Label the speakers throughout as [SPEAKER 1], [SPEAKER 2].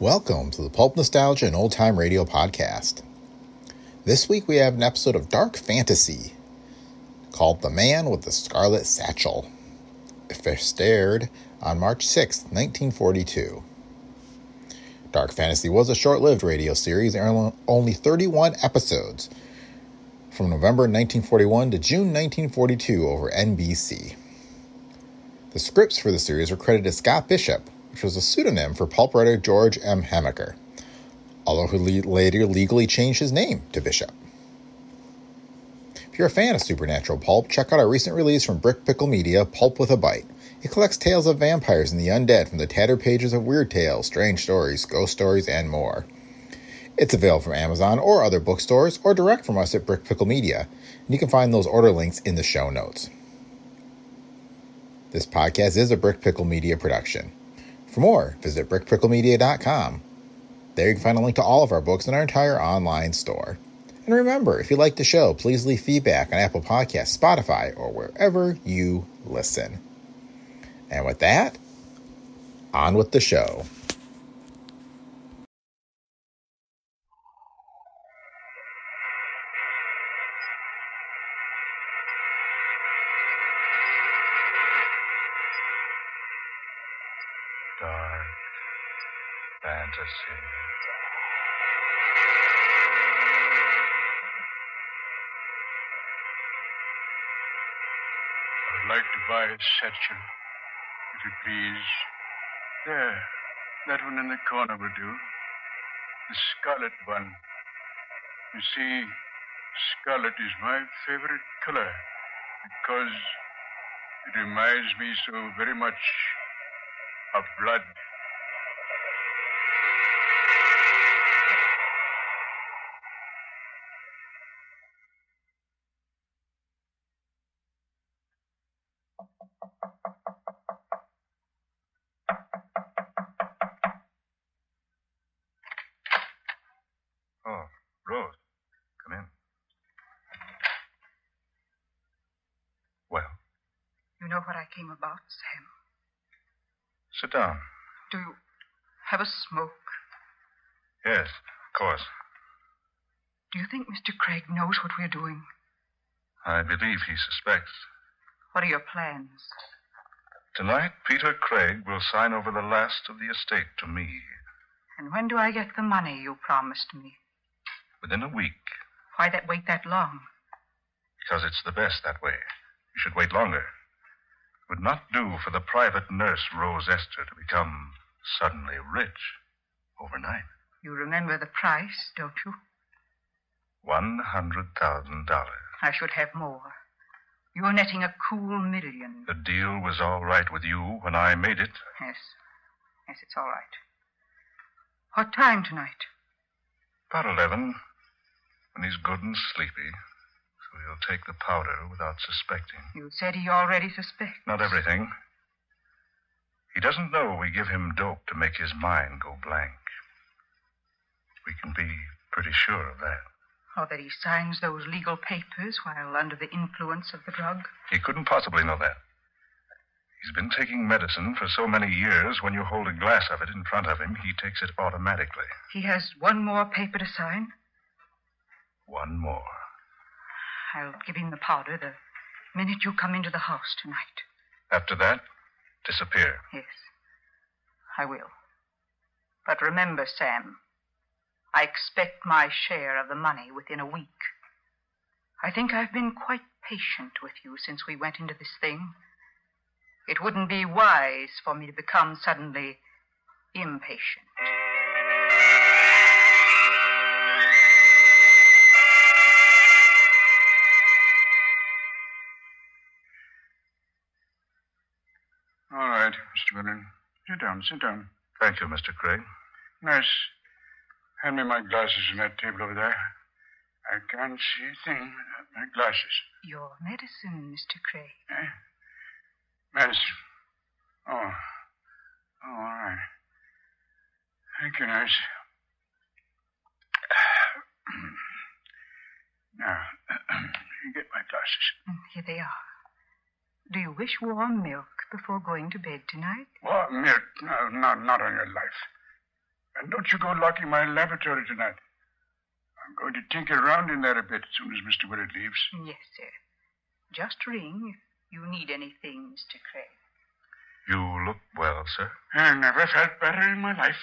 [SPEAKER 1] Welcome to the Pulp Nostalgia and Old Time Radio podcast. This week we have an episode of Dark Fantasy called The Man with the Scarlet Satchel. First aired on March 6, 1942. Dark Fantasy was a short lived radio series, airing only 31 episodes from November 1941 to June 1942 over NBC. The scripts for the series were credited to Scott Bishop, which was a pseudonym for pulp writer George M. Hamaker, although he later legally changed his name to Bishop. If you're a fan of supernatural pulp, check out our recent release from Brick Pickle Media, Pulp with a Bite. It collects tales of vampires and the undead from the tattered pages of Weird Tales, Strange Stories, Ghost Stories, and more. It's available from Amazon or other bookstores, or direct from us at Brick Pickle Media, and you can find those order links in the show notes. This podcast is a Brick Pickle Media production. For more, visit brickpicklemedia.com. There you can find a link to all of our books and our entire online store. And remember, if you like the show, please leave feedback on Apple Podcasts, Spotify, or wherever you listen. And with that, on with the show.
[SPEAKER 2] Dark fantasy. I would like to buy a satchel, if you please. There, that one in the corner will do. The scarlet one. You see, scarlet is my favorite color because it reminds me so very much of blood. Oh, Rose, come in. Well,
[SPEAKER 3] You know what I came about, Sam.
[SPEAKER 2] Sit down.
[SPEAKER 3] Do you have a smoke?
[SPEAKER 2] Yes, of course.
[SPEAKER 3] Do you think Mr. Craig knows what we're doing?
[SPEAKER 2] I believe he suspects.
[SPEAKER 3] What are your plans?
[SPEAKER 2] Tonight, Peter Craig will sign over the last of the estate to me.
[SPEAKER 3] And when do I get the money you promised me?
[SPEAKER 2] Within a week,
[SPEAKER 3] Why that wait that long?
[SPEAKER 2] because it's the best that way. You should wait longer. Would not do for the private nurse, Rose Esther, to become suddenly rich overnight.
[SPEAKER 3] You remember the price, don't you?
[SPEAKER 2] $100,000.
[SPEAKER 3] I should have more. You're netting a cool million.
[SPEAKER 2] The deal was all right with you when I made it.
[SPEAKER 3] Yes. Yes, it's all right. What time tonight?
[SPEAKER 2] About 11, when he's good and sleepy, so he'll take the powder without suspecting.
[SPEAKER 3] You said he already suspects.
[SPEAKER 2] Not everything. He doesn't know we give him dope to make his mind go blank. We can be pretty sure of that.
[SPEAKER 3] Or that he signs those legal papers while under the influence of the drug.
[SPEAKER 2] He couldn't possibly know that. He's been taking medicine for so many years, when you hold a glass of it in front of him, he takes it automatically.
[SPEAKER 3] He has one more paper to sign.
[SPEAKER 2] One more.
[SPEAKER 3] I'll give him the powder the minute you come into the house tonight.
[SPEAKER 2] After that, disappear.
[SPEAKER 3] Yes, I will. But remember, Sam, I expect my share of the money within a week. I think I've been quite patient with you since we went into this thing. It wouldn't be wise for me to become suddenly impatient.
[SPEAKER 4] Mr. Vernon. Sit down, sit down.
[SPEAKER 2] Thank you, Mr. Craig.
[SPEAKER 4] Nurse, hand me my glasses on that table over there. I can't see a thing without my glasses.
[SPEAKER 3] Your medicine, Mr. Craig.
[SPEAKER 4] Eh? Medicine. Oh. Oh, all right. Thank you, nurse. now, get my glasses.
[SPEAKER 3] Mm, Here they are. Do you wish warm milk before going to bed tonight?
[SPEAKER 4] Warm milk? No, no, not on your life. And don't you go locking my laboratory tonight. I'm going to tinker around in there a bit as soon as Mr. Willard leaves.
[SPEAKER 3] Yes, sir. Just ring if you need anything, Mr. Craig.
[SPEAKER 2] You look well, sir.
[SPEAKER 4] I never felt better in my life.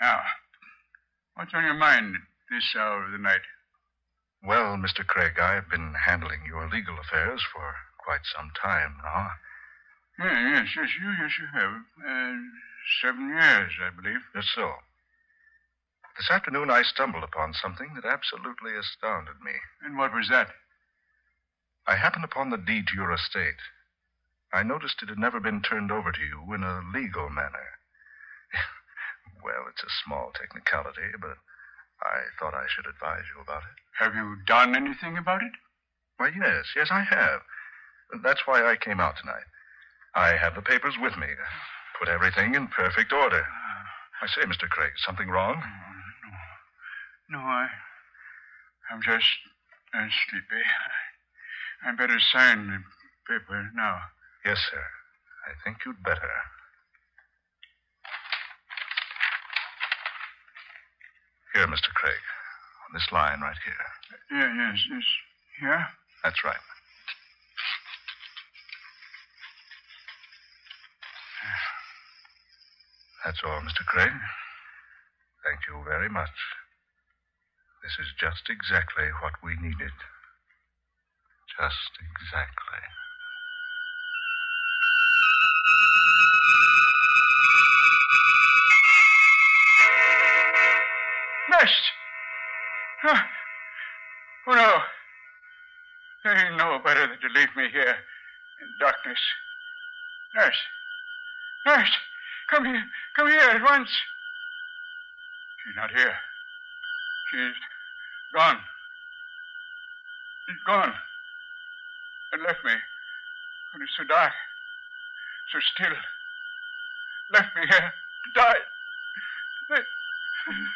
[SPEAKER 4] Now, what's on your mind at this hour of the night?
[SPEAKER 2] Well, Mr. Craig, I've been handling your legal affairs for quite some time now.
[SPEAKER 4] Yeah, yes, yes, you, yes, you have. Uh, seven years, I believe.
[SPEAKER 2] Just so. This afternoon I stumbled upon something that absolutely astounded me.
[SPEAKER 4] And what was that?
[SPEAKER 2] I happened upon the deed to your estate. I noticed it had never been turned over to you in a legal manner. well, it's a small technicality, but I thought I should advise you about it.
[SPEAKER 4] Have you done anything about it?
[SPEAKER 2] Why, yes, yes, I have. That's why I came out tonight. I have the papers with me. Put everything in perfect order. I say, Mr. Craig, something wrong?
[SPEAKER 4] No, No, I. I'm just uh, sleepy. I, I better sign the paper now.
[SPEAKER 2] Yes, sir. I think you'd better. Here, Mr. Craig. On this line right here.
[SPEAKER 4] Yeah, yes, yes. Yeah?
[SPEAKER 2] That's right. That's all, Mr. Craig. Thank you very much. This is just exactly what we needed. Just exactly.
[SPEAKER 4] Huh. Oh, no. They know better than to leave me here in darkness. Nurse! Nurse! Come here. Come here at once. She's not here. She's gone. She's gone. And left me. When it's so dark. So still. Left me here to die.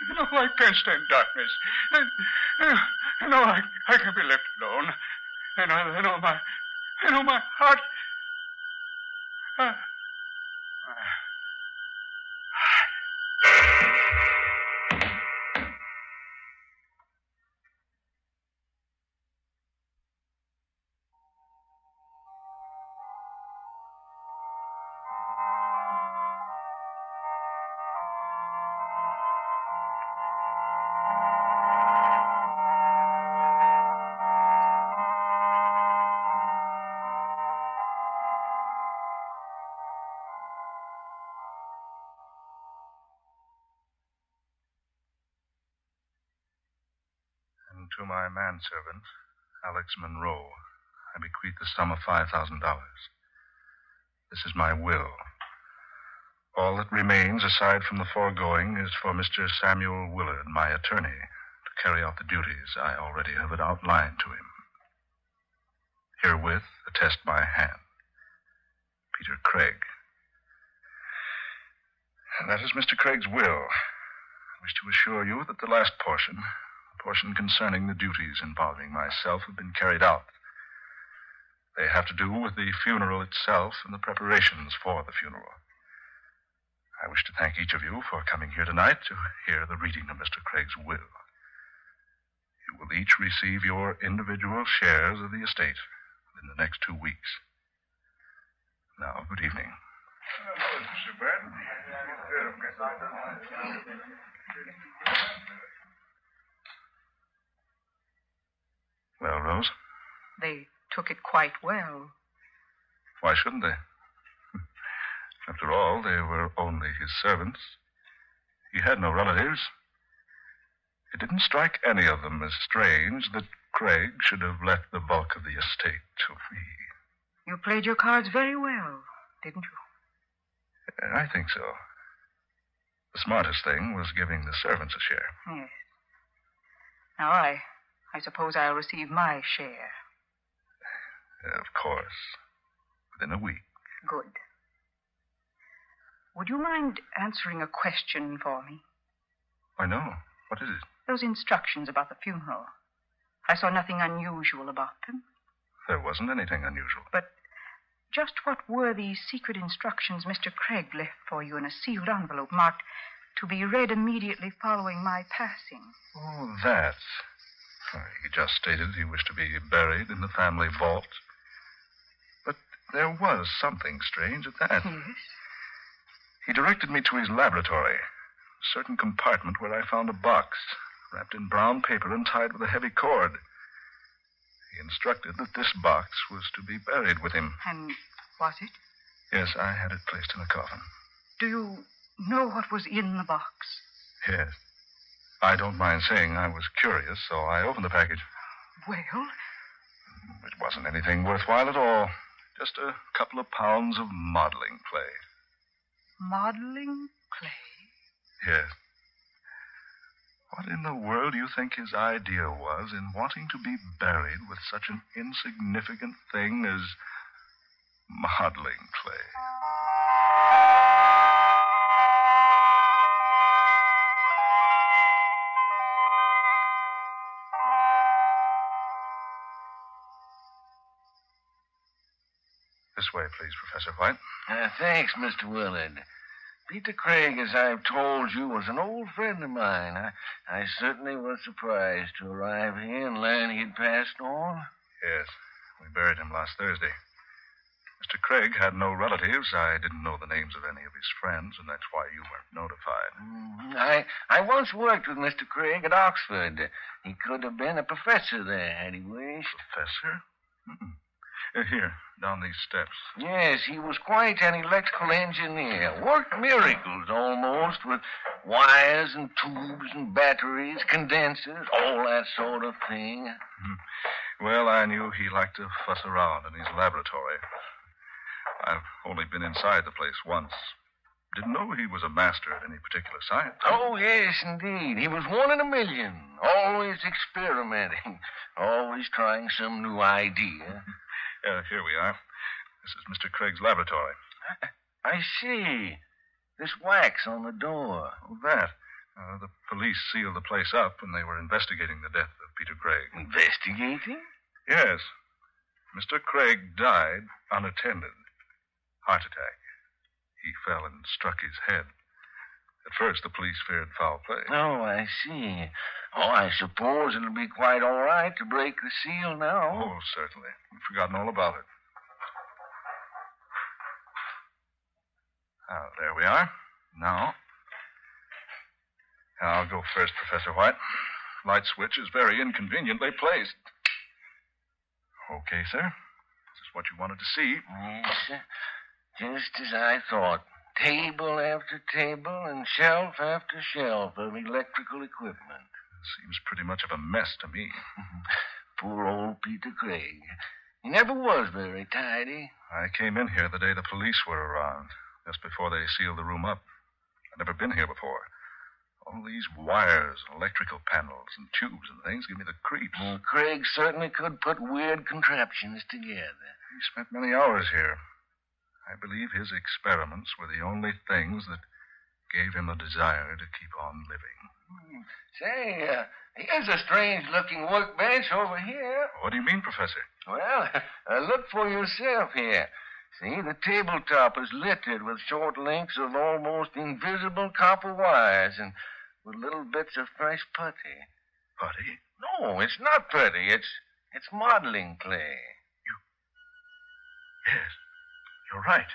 [SPEAKER 4] No, I can't stand darkness. No, I, I can be left alone. And I, know my, I know my heart. Uh,
[SPEAKER 2] And manservant, Alex Monroe, I bequeath the sum of $5,000. This is my will. All that remains, aside from the foregoing, is for Mr. Samuel Willard, my attorney, to carry out the duties I already have outlined to him. Herewith, attest my hand. Peter Craig. That is Mr. Craig's will. I wish to assure you that the last portion, portion concerning the duties involving myself, have been carried out. They have to do with the funeral itself and the preparations for the funeral. I wish to thank each of you for coming here tonight to hear the reading of Mr. Craig's will. You will each receive your individual shares of the estate within the next two weeks. Now, good evening. Well, Rose,
[SPEAKER 3] They took it quite well.
[SPEAKER 2] why shouldn't they? After all, they were only his servants. He had no relatives. It didn't strike any of them as strange that Craig should have left the bulk of the estate to me.
[SPEAKER 3] You played your cards very well, didn't you?
[SPEAKER 2] Uh, I think so. The smartest thing was giving the servants a share.
[SPEAKER 3] Yes. Now I I suppose I'll receive my share.
[SPEAKER 2] Of course. Within a week.
[SPEAKER 3] Good. Would you mind answering a question for me?
[SPEAKER 2] I know. What is it?
[SPEAKER 3] Those instructions about the funeral. I saw nothing unusual about them.
[SPEAKER 2] There wasn't anything unusual.
[SPEAKER 3] But just what were these secret instructions Mr. Craig left for you in a sealed envelope marked to be read immediately following my passing.
[SPEAKER 2] Oh, that. He just stated he wished to be buried in the family vault. But there was something strange at that.
[SPEAKER 3] Yes?
[SPEAKER 2] He directed me to his laboratory, a certain compartment where I found a box wrapped in brown paper and tied with a heavy cord. He instructed that this box was to be buried with him.
[SPEAKER 3] And was it?
[SPEAKER 2] Yes, I had it placed in a coffin.
[SPEAKER 3] Do you know what was in the box?
[SPEAKER 2] Yes. I don't mind saying I was curious, so I opened the package.
[SPEAKER 3] Well,
[SPEAKER 2] It wasn't anything worthwhile at all. Just a couple of pounds of modeling clay.
[SPEAKER 3] modeling clay.
[SPEAKER 2] Yes. What in the world do you think his idea was in wanting to be buried with such an insignificant thing as modeling clay? This way, please, Professor White.
[SPEAKER 5] Uh, thanks, Mr. Willard. Peter Craig, as I've told you, was an old friend of mine. I, I certainly was surprised to arrive here and learn he'd passed on.
[SPEAKER 2] Yes, we buried him last Thursday. Mr. Craig had no relatives. I didn't know the names of any of his friends, and that's why you weren't notified.
[SPEAKER 5] Mhm. I, I once worked with Mr. Craig at Oxford. He could have been a professor there had he wished.
[SPEAKER 2] Professor? Mm-mm. Uh, here, down these steps.
[SPEAKER 5] Yes, he was quite an electrical engineer. Worked miracles almost with wires and tubes and batteries, condensers, all that sort of thing.
[SPEAKER 2] Well, I knew he liked to fuss around in his laboratory. I've only been inside the place once. Didn't know he was a master at any particular science.
[SPEAKER 5] Oh, yes, indeed. He was one in a million. Always experimenting. Always trying some new idea.
[SPEAKER 2] Uh, here we are. This is Mr. Craig's laboratory.
[SPEAKER 5] I see. This wax on the door.
[SPEAKER 2] Oh, that. Uh, the police sealed the place up when they were investigating the death of Peter Craig.
[SPEAKER 5] Investigating?
[SPEAKER 2] Yes. Mr. Craig died unattended. Heart attack. He fell and struck his head. At first, the police feared foul play.
[SPEAKER 5] Oh, I see. Oh, I suppose it'll be quite all right to break the seal now.
[SPEAKER 2] Oh, certainly. We've forgotten all about it. Ah, there we are. Now. I'll go first, Professor White. Light switch is very inconveniently placed. Okay, sir. This is what you wanted to see.
[SPEAKER 5] Yes, sir. just as I thought. Table after table and shelf after shelf of electrical equipment.
[SPEAKER 2] Seems pretty much of a mess to me.
[SPEAKER 5] Poor old Peter Craig. He never was very tidy.
[SPEAKER 2] I came in here the day the police were around, just before they sealed the room up. I'd never been here before. All these wires, and electrical panels, and tubes and things give me the creeps.
[SPEAKER 5] Well, Craig certainly could put weird contraptions together.
[SPEAKER 2] He spent many hours here. I believe his experiments were the only things that gave him a desire to keep on living.
[SPEAKER 5] Say, uh, here's a strange looking workbench over here.
[SPEAKER 2] What do you mean, Professor?
[SPEAKER 5] Well, uh, look for yourself here. See, the tabletop is littered with short links of almost invisible copper wires and with little bits of fresh putty.
[SPEAKER 2] Putty?
[SPEAKER 5] No, it's not putty. It's it's modeling clay.
[SPEAKER 2] You're right.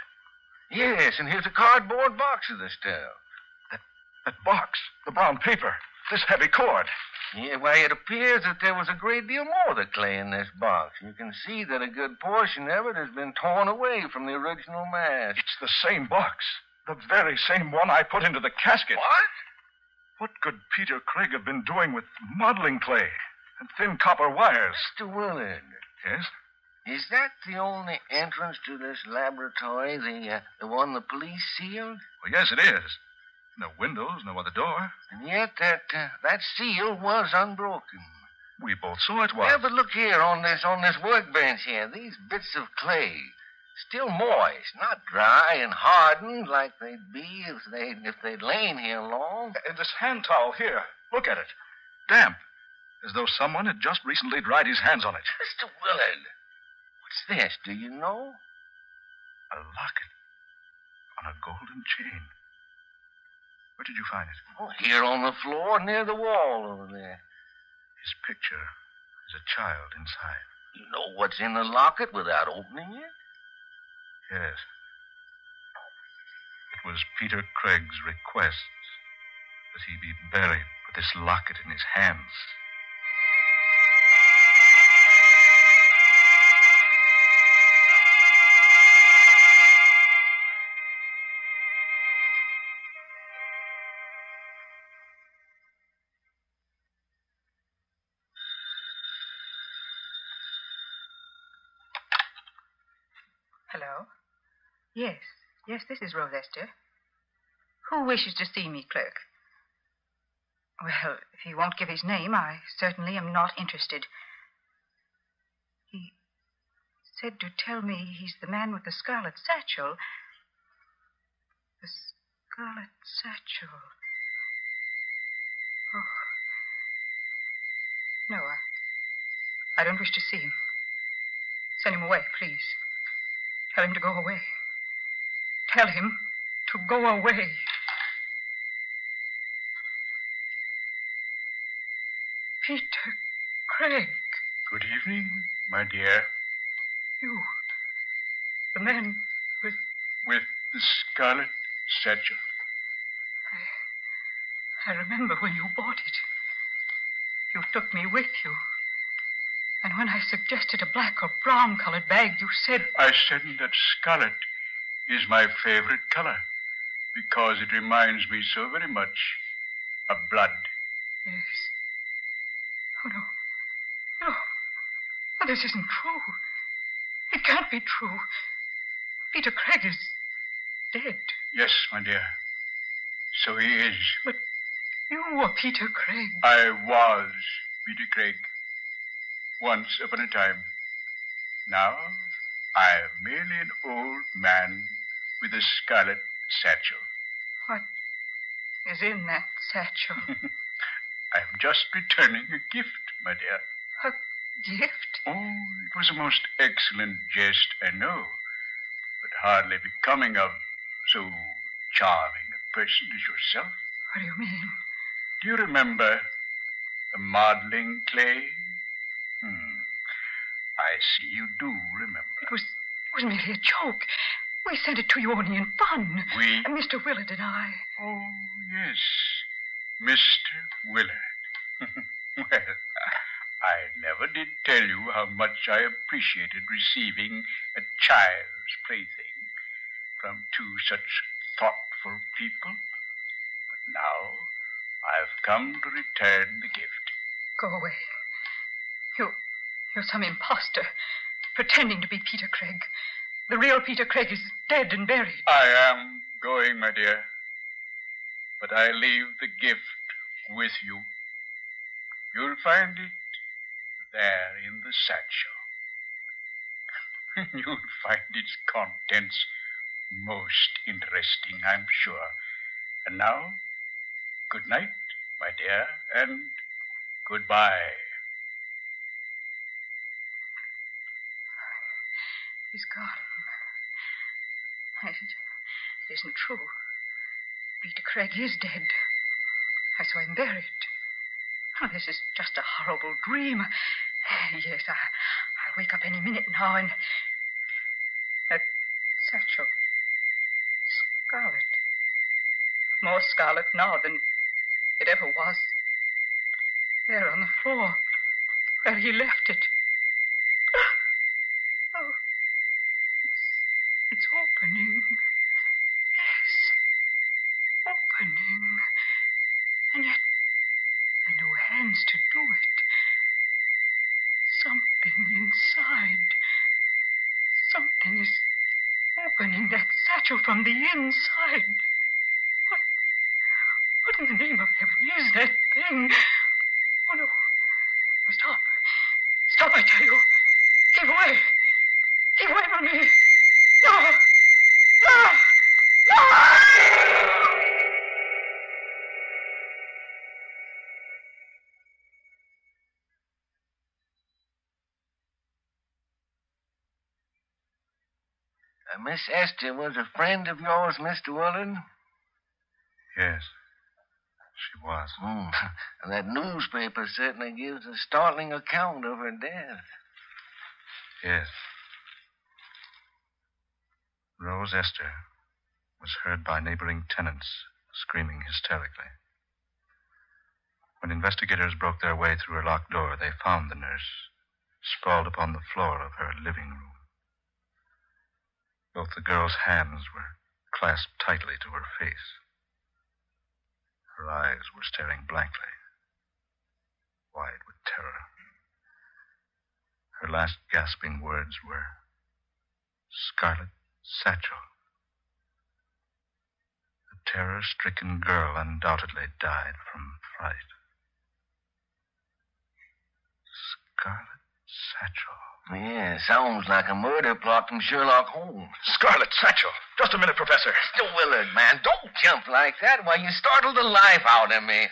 [SPEAKER 5] Yes, and here's a cardboard box of the stuff.
[SPEAKER 2] That box, the brown paper, this heavy cord.
[SPEAKER 5] Yeah, why, it appears that there was a great deal more of the clay in this box. You can see that a good portion of it has been torn away from the original mass.
[SPEAKER 2] It's the same box. The very same one I put into the casket.
[SPEAKER 5] What?
[SPEAKER 2] What could Peter Craig have been doing with modeling clay and thin copper wires?
[SPEAKER 5] Mr. Willard,
[SPEAKER 2] Yes?
[SPEAKER 5] Is that the only entrance to this laboratory, the, uh, the one the police sealed?
[SPEAKER 2] Well, yes, it is. No windows, no other door.
[SPEAKER 5] And yet that, uh, that seal was unbroken.
[SPEAKER 2] We both saw it was.
[SPEAKER 5] Well, but look here on this on this workbench here. These bits of clay, still moist, not dry and hardened like they'd be if they if they'd lain here long.
[SPEAKER 2] And this hand towel here. Look at it. Damp. As though someone had just recently dried his hands on it.
[SPEAKER 5] Mr. Willard, what's this? Do you know?
[SPEAKER 2] A locket on a golden chain. Where did you find it?
[SPEAKER 5] Oh, here on the floor near the wall over there.
[SPEAKER 2] His picture. There's a child inside.
[SPEAKER 5] You know what's in the locket without opening it?
[SPEAKER 2] Yes. It was Peter Craig's request that he be buried with this locket in his hands.
[SPEAKER 3] Yes, yes, this is Rose Esther. Who wishes to see me, clerk? Well, if he won't give his name, I certainly am not interested. He said to tell me he's the man with the scarlet satchel. The scarlet satchel. Oh. No, I, I don't wish to see him. Send him away, please. Tell him to go away. Tell him to go away. Peter Craig,
[SPEAKER 4] Good evening, my dear.
[SPEAKER 3] you. The man with.
[SPEAKER 4] With the scarlet satchel.
[SPEAKER 3] I remember when you bought it. You took me with you. And when I suggested a black or brown colored bag, you said.
[SPEAKER 4] I said that scarlet is my favorite color because it reminds me so very much of blood.
[SPEAKER 3] Yes. Oh, no. No. No, this isn't true. It can't be true. Peter Craig is dead.
[SPEAKER 4] Yes, my dear. So he is.
[SPEAKER 3] But you were Peter Craig.
[SPEAKER 4] I was Peter Craig. Once upon a time. Now, I am merely an old man with a scarlet satchel.
[SPEAKER 3] What is in that satchel?
[SPEAKER 4] I am just returning a gift, my dear.
[SPEAKER 3] a gift?
[SPEAKER 4] Oh, it was a most excellent jest, I know, but hardly becoming of so charming a person as yourself.
[SPEAKER 3] What do you mean?
[SPEAKER 4] Do you remember the modeling clay? Hmm. I see you do remember.
[SPEAKER 3] It was it was merely a joke. We sent it to you only in fun.
[SPEAKER 4] We.
[SPEAKER 3] Mr. Willard and I.
[SPEAKER 4] Oh, yes. Mr. Willard. well, I never did tell you how much I appreciated receiving a child's plaything from two such thoughtful people. But now I've come to return the gift.
[SPEAKER 3] Go away. You you're some impostor, pretending to be Peter Craig. The real Peter Craig is dead and buried.
[SPEAKER 4] I am going, my dear. But I leave the gift with you. You'll find it there in the satchel. You'll find its contents most interesting, I'm sure. And now, good night, my dear, and goodbye.
[SPEAKER 3] He's gone. It it isn't true. Peter Craig is dead. I saw him buried. Oh, this is just a horrible dream. Yes, I, I'll wake up any minute now and. That satchel. Scarlet. More scarlet now than it ever was. There on the floor, where he left it. Opening. Yes, opening. And yet, there are no hands to do it. Something inside. Something is opening that satchel from the inside. What? What in the name of heaven is that thing? Oh, no. No, stop. Stop, I tell you. Keep away. Keep away from me. No.
[SPEAKER 5] Uh, Miss Esther was a friend of yours, Mr. Willard?
[SPEAKER 2] Yes. She was.
[SPEAKER 5] And that newspaper certainly gives a startling account of her death.
[SPEAKER 2] Yes. Rose Esther was heard by neighboring tenants screaming hysterically. When investigators broke their way through her locked door, they found the nurse sprawled upon the floor of her living room. Both the girl's hands were clasped tightly to her face. Her eyes were staring blankly, wide with terror. Her last gasping words were Scarlet Satchel. The terror stricken girl undoubtedly died from fright. Scarlet Satchel.
[SPEAKER 5] Yeah, sounds like a murder plot from Sherlock Holmes.
[SPEAKER 2] Scarlet Satchel. Just a minute, Professor.
[SPEAKER 5] Mr. Willard, man, don't jump like that. Why, you startled the life out of me.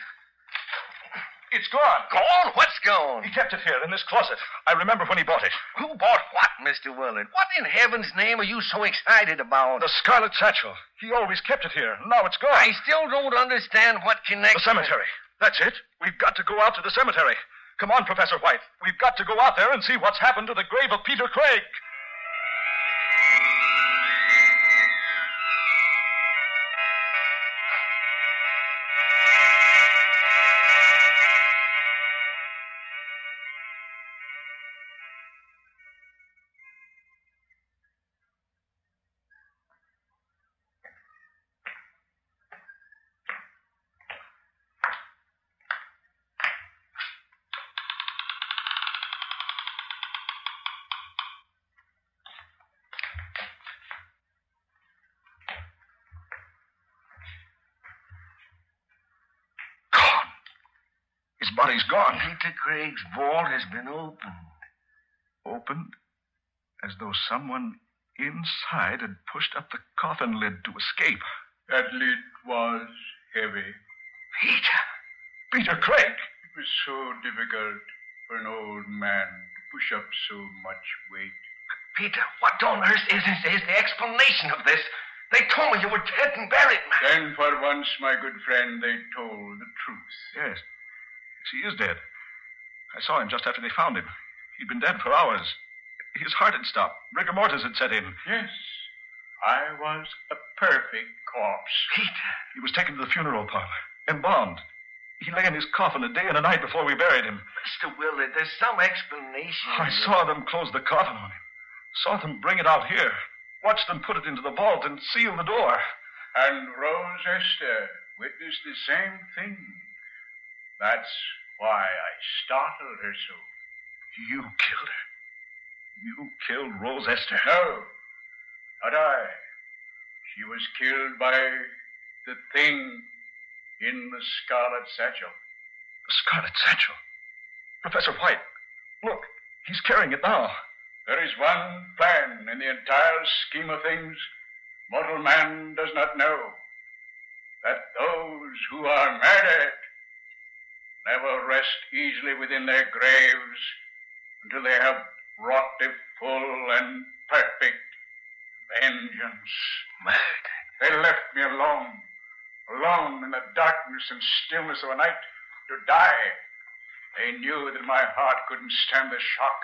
[SPEAKER 2] It's gone.
[SPEAKER 5] Gone? What's gone?
[SPEAKER 2] He kept it here in this closet. I remember when he bought it.
[SPEAKER 5] Who bought what, Mr. Willard? What in heaven's name are you so excited about?
[SPEAKER 2] The Scarlet Satchel. He always kept it here. Now it's gone.
[SPEAKER 5] I still don't understand what connection.
[SPEAKER 2] The cemetery. That's it. We've got to go out to the cemetery. Come on, Professor White. We've got to go out there and see what's happened to the grave of Peter Craig.
[SPEAKER 5] Craig's vault has been opened.
[SPEAKER 2] Opened as though someone inside had pushed up the coffin lid to escape.
[SPEAKER 4] That lid was heavy.
[SPEAKER 5] Peter!
[SPEAKER 2] Peter Craig!
[SPEAKER 4] It was so difficult for an old man to push up so much weight.
[SPEAKER 5] Peter, what on earth is, is, is the explanation of this? They told me you were dead and buried, man.
[SPEAKER 4] Then, for once, my good friend, they told the truth.
[SPEAKER 2] Yes. She is dead. I saw him just after they found him. He'd been dead for hours. His heart had stopped. Rigor mortis had set in.
[SPEAKER 4] Yes, I was a perfect corpse.
[SPEAKER 5] Peter!
[SPEAKER 2] He was taken to the funeral parlor, embalmed. He lay in his coffin a day and a night before we buried him.
[SPEAKER 5] Mr. Willard, there's some explanation.
[SPEAKER 2] I saw them close the coffin on him. Saw them bring it out here. Watched them put it into the vault and seal the door.
[SPEAKER 4] And Rose Esther witnessed the same thing. That's why I startled her so.
[SPEAKER 2] You killed her. You killed Rose Esther.
[SPEAKER 4] No, not I. She was killed by the thing in the scarlet satchel.
[SPEAKER 2] The Scarlet Satchel. Professor White, look, he's carrying it now.
[SPEAKER 4] There is one plan in the entire scheme of things mortal man does not know. That those who are murdered never rest easily within their graves until they have wrought a full and perfect vengeance.
[SPEAKER 5] Murder.
[SPEAKER 4] They left me alone, alone in the darkness and stillness of a night to die. They knew that my heart couldn't stand the shock.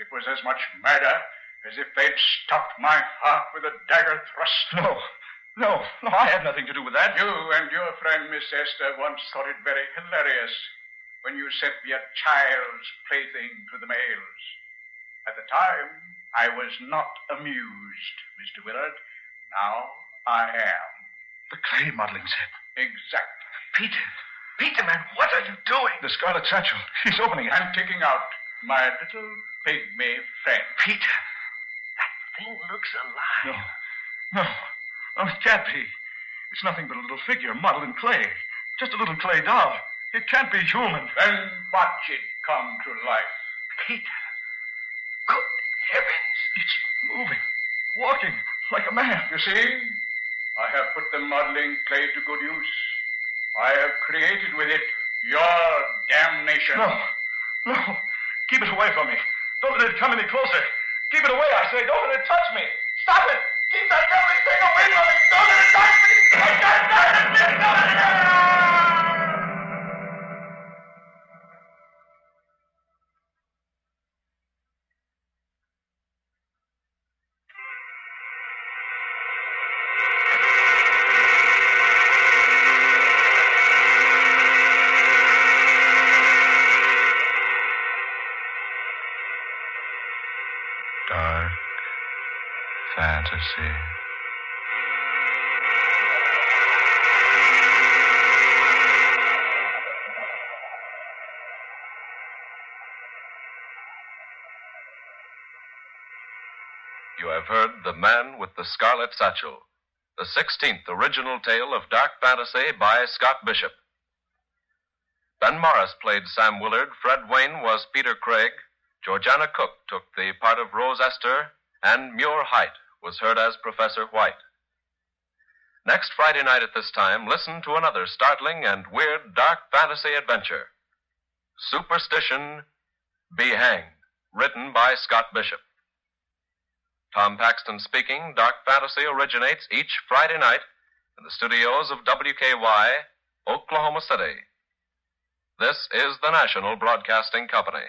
[SPEAKER 4] It was as much murder as if they'd stopped my heart with a dagger thrust.
[SPEAKER 2] No, no, no, I had nothing to do with that.
[SPEAKER 4] You and your friend, Miss Esther, once thought it very hilarious when you sent me a child's plaything through the mails. At the time, I was not amused, Mr. Willard. Now I am.
[SPEAKER 2] The clay modeling set.
[SPEAKER 4] Exactly.
[SPEAKER 5] Peter! Peter, man, what are you doing?
[SPEAKER 2] The Scarlet Satchel. He's opening it.
[SPEAKER 4] I'm taking out my little pygmy friend.
[SPEAKER 5] Peter, that thing looks alive.
[SPEAKER 2] No, no, Oh, can't be. It's nothing but a little figure modeled in clay. Just a little clay doll. It can't be human.
[SPEAKER 4] Then watch it come to life.
[SPEAKER 5] Peter, good heavens.
[SPEAKER 2] It's moving, walking like a man.
[SPEAKER 4] You see, I have put the modeling clay to good use. I have created with it your damnation.
[SPEAKER 2] No, no. Keep it away from me. Don't let it come any closer. Keep it away, I say. Don't let it touch me. Stop it. Keep that deadly thing away from me. Don't let it touch me.
[SPEAKER 6] You have heard The Man with the Scarlet Satchel, the 16th original tale of dark fantasy by Scott Bishop. Ben Morris played Sam Willard, Fred Wayne was Peter Craig, Georgiana Cook took the part of Rose Esther, and Muir Height was heard as Professor White. Next Friday night at this time, listen to another startling and weird dark fantasy adventure Superstition Be Hanged, written by Scott Bishop. Tom Paxton speaking. Dark Fantasy originates each Friday night in the studios of WKY, Oklahoma City. This is the National Broadcasting Company.